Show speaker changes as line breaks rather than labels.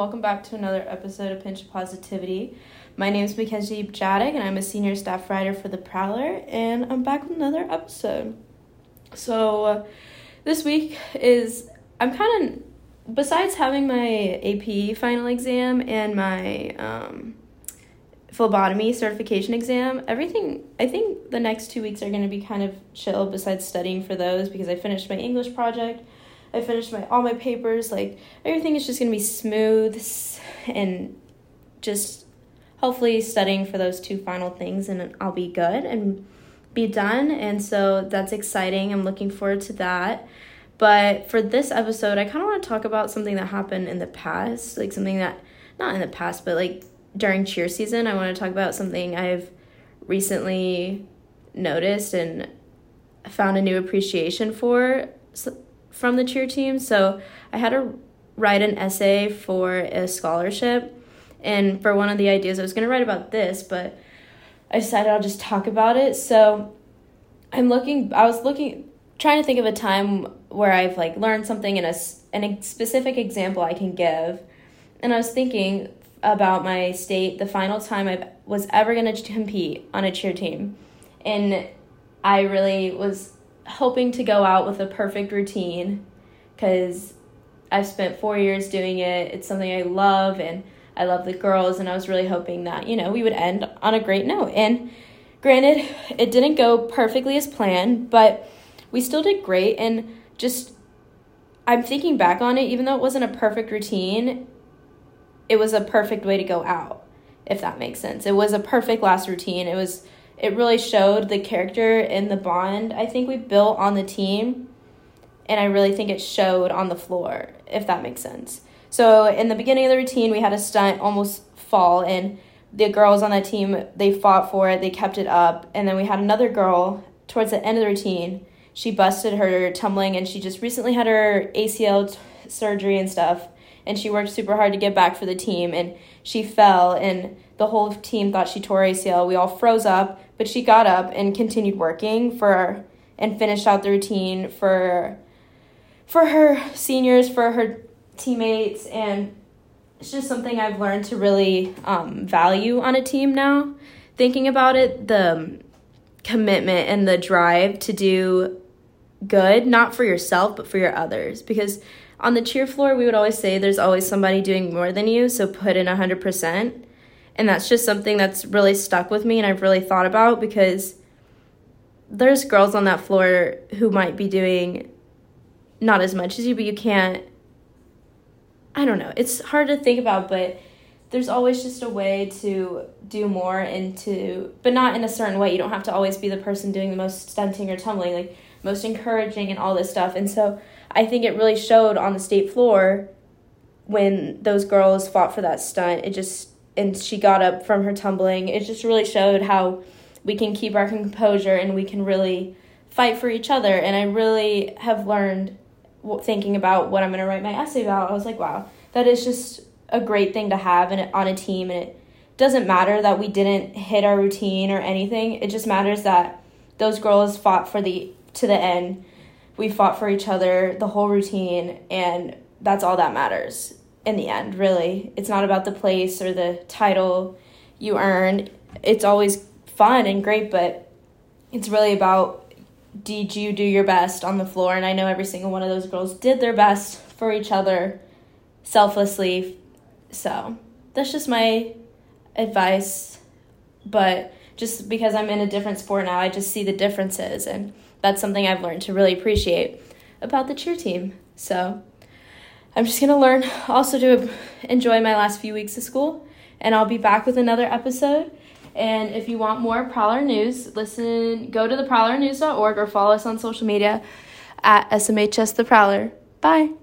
welcome back to another episode of Pinch of Positivity. My name is MacKenzie Jadick, and I'm a senior staff writer for The Prowler, and I'm back with another episode. So, uh, this week is, I'm kind of, besides having my AP final exam and my um, phlebotomy certification exam, everything, I think the next two weeks are going to be kind of chill besides studying for those because I finished my English project I finished my all my papers. Like everything is just gonna be smooth and just hopefully studying for those two final things, and I'll be good and be done. And so that's exciting. I'm looking forward to that. But for this episode, I kind of want to talk about something that happened in the past, like something that not in the past, but like during cheer season. I want to talk about something I've recently noticed and found a new appreciation for from the cheer team. So I had to write an essay for a scholarship. And for one of the ideas, I was going to write about this, but I decided I'll just talk about it. So I'm looking, I was looking, trying to think of a time where I've like learned something in a, in a specific example I can give. And I was thinking about my state, the final time I was ever going to compete on a cheer team. And I really was hoping to go out with a perfect routine because I've spent four years doing it. It's something I love and I love the girls, and I was really hoping that, you know, we would end on a great note. And granted, it didn't go perfectly as planned, but we still did great. And just, I'm thinking back on it, even though it wasn't a perfect routine, it was a perfect way to go out, if that makes sense. It was a perfect last routine. It was it really showed the character and the bond I think we built on the team. And I really think it showed on the floor, if that makes sense. So in the beginning of the routine, we had a stunt almost fall, and the girls on that team they fought for it, they kept it up, and then we had another girl towards the end of the routine. She busted her tumbling, and she just recently had her ACL t- surgery and stuff, and she worked super hard to get back for the team, and she fell, and the whole team thought she tore ACL. We all froze up, but she got up and continued working for and finished out the routine for for her seniors, for her teammates, and it's just something I've learned to really um, value on a team now. Thinking about it, the commitment and the drive to do good, not for yourself, but for your others. Because on the cheer floor, we would always say there's always somebody doing more than you, so put in 100%. And that's just something that's really stuck with me and I've really thought about because there's girls on that floor who might be doing not as much as you, but you can't. I don't know. It's hard to think about, but there's always just a way to do more and to, but not in a certain way. You don't have to always be the person doing the most stunting or tumbling, like most encouraging and all this stuff. And so I think it really showed on the state floor when those girls fought for that stunt. It just and she got up from her tumbling. It just really showed how we can keep our composure and we can really fight for each other. And I really have learned thinking about what I'm going to write my essay about. I was like, wow, that is just a great thing to have in, on a team. And it doesn't matter that we didn't hit our routine or anything. It just matters that those girls fought for the to the end. We fought for each other the whole routine, and that's all that matters in the end, really. It's not about the place or the title you earned. It's always fun and great, but it's really about did you do your best on the floor? And I know every single one of those girls did their best for each other selflessly. So that's just my advice. But just because I'm in a different sport now, I just see the differences. And that's something I've learned to really appreciate about the cheer team. So I'm just going to learn also to enjoy my last few weeks of school, and I'll be back with another episode. And if you want more Prowler news, listen, go to theprowlernews.org or follow us on social media at SMHS The Prowler. Bye.